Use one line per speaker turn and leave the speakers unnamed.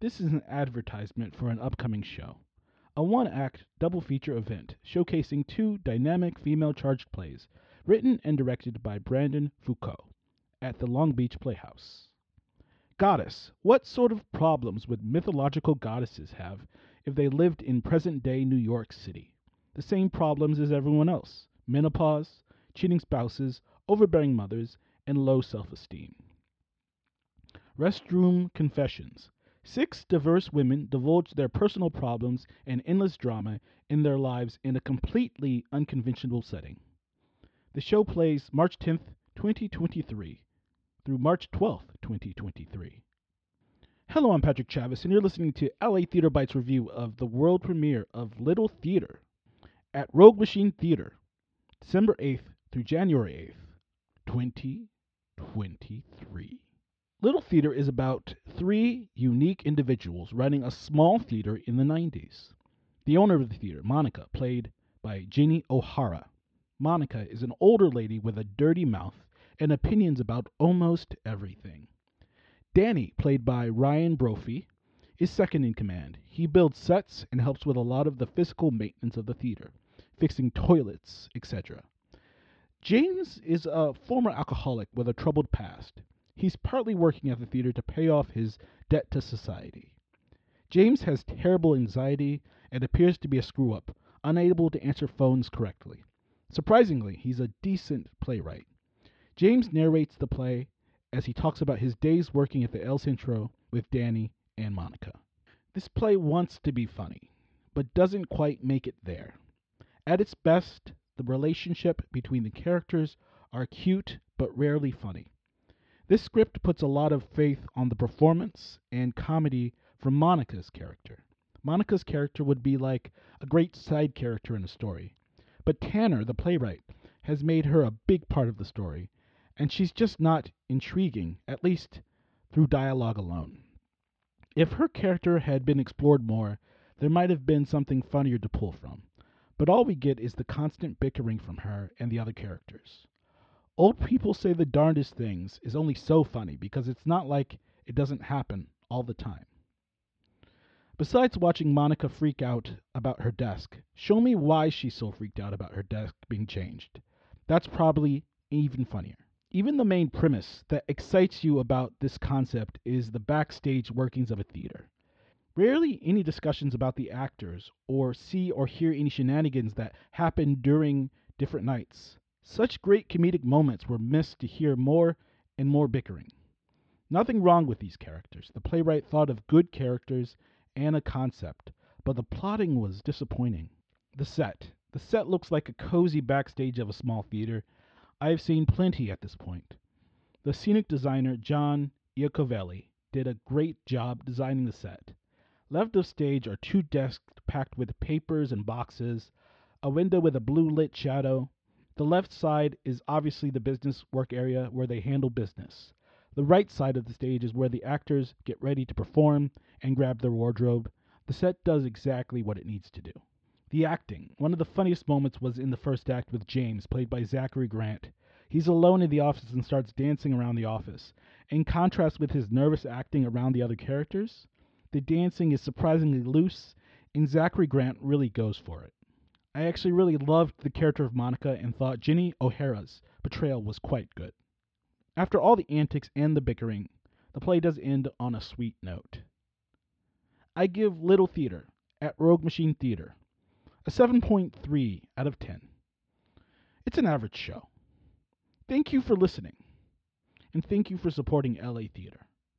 This is an advertisement for an upcoming show. A one act double feature event showcasing two dynamic female charged plays written and directed by Brandon Foucault at the Long Beach Playhouse. Goddess. What sort of problems would mythological goddesses have if they lived in present day New York City? The same problems as everyone else menopause, cheating spouses, overbearing mothers, and low self esteem. Restroom Confessions. Six diverse women divulge their personal problems and endless drama in their lives in a completely unconventional setting. The show plays March 10th, 2023 through March 12th, 2023. Hello, I'm Patrick Chavis, and you're listening to LA Theater Bites review of the world premiere of Little Theater at Rogue Machine Theater, December 8th through January 8th, 2023. Little Theater is about three unique individuals running a small theater in the 90s. The owner of the theater, Monica, played by Jeannie O'Hara. Monica is an older lady with a dirty mouth and opinions about almost everything. Danny, played by Ryan Brophy, is second in command. He builds sets and helps with a lot of the physical maintenance of the theater, fixing toilets, etc. James is a former alcoholic with a troubled past. He's partly working at the theater to pay off his debt to society. James has terrible anxiety and appears to be a screw up, unable to answer phones correctly. Surprisingly, he's a decent playwright. James narrates the play as he talks about his days working at the El Centro with Danny and Monica. This play wants to be funny, but doesn't quite make it there. At its best, the relationship between the characters are cute but rarely funny. This script puts a lot of faith on the performance and comedy from Monica's character. Monica's character would be like a great side character in a story, but Tanner, the playwright, has made her a big part of the story, and she's just not intriguing, at least through dialogue alone. If her character had been explored more, there might have been something funnier to pull from, but all we get is the constant bickering from her and the other characters. Old people say the darndest things is only so funny because it's not like it doesn't happen all the time. Besides watching Monica freak out about her desk, show me why she's so freaked out about her desk being changed. That's probably even funnier. Even the main premise that excites you about this concept is the backstage workings of a theater. Rarely any discussions about the actors, or see or hear any shenanigans that happen during different nights. Such great comedic moments were missed to hear more and more bickering. Nothing wrong with these characters. The playwright thought of good characters and a concept, but the plotting was disappointing. The set. The set looks like a cozy backstage of a small theater. I have seen plenty at this point. The scenic designer, John Iacovelli, did a great job designing the set. Left of stage are two desks packed with papers and boxes, a window with a blue lit shadow, the left side is obviously the business work area where they handle business. The right side of the stage is where the actors get ready to perform and grab their wardrobe. The set does exactly what it needs to do. The acting. One of the funniest moments was in the first act with James, played by Zachary Grant. He's alone in the office and starts dancing around the office. In contrast with his nervous acting around the other characters, the dancing is surprisingly loose, and Zachary Grant really goes for it. I actually really loved the character of Monica and thought Jeannie O'Hara's portrayal was quite good. After all the antics and the bickering, the play does end on a sweet note. I give Little Theater at Rogue Machine Theater a 7.3 out of 10. It's an average show. Thank you for listening, and thank you for supporting LA Theater.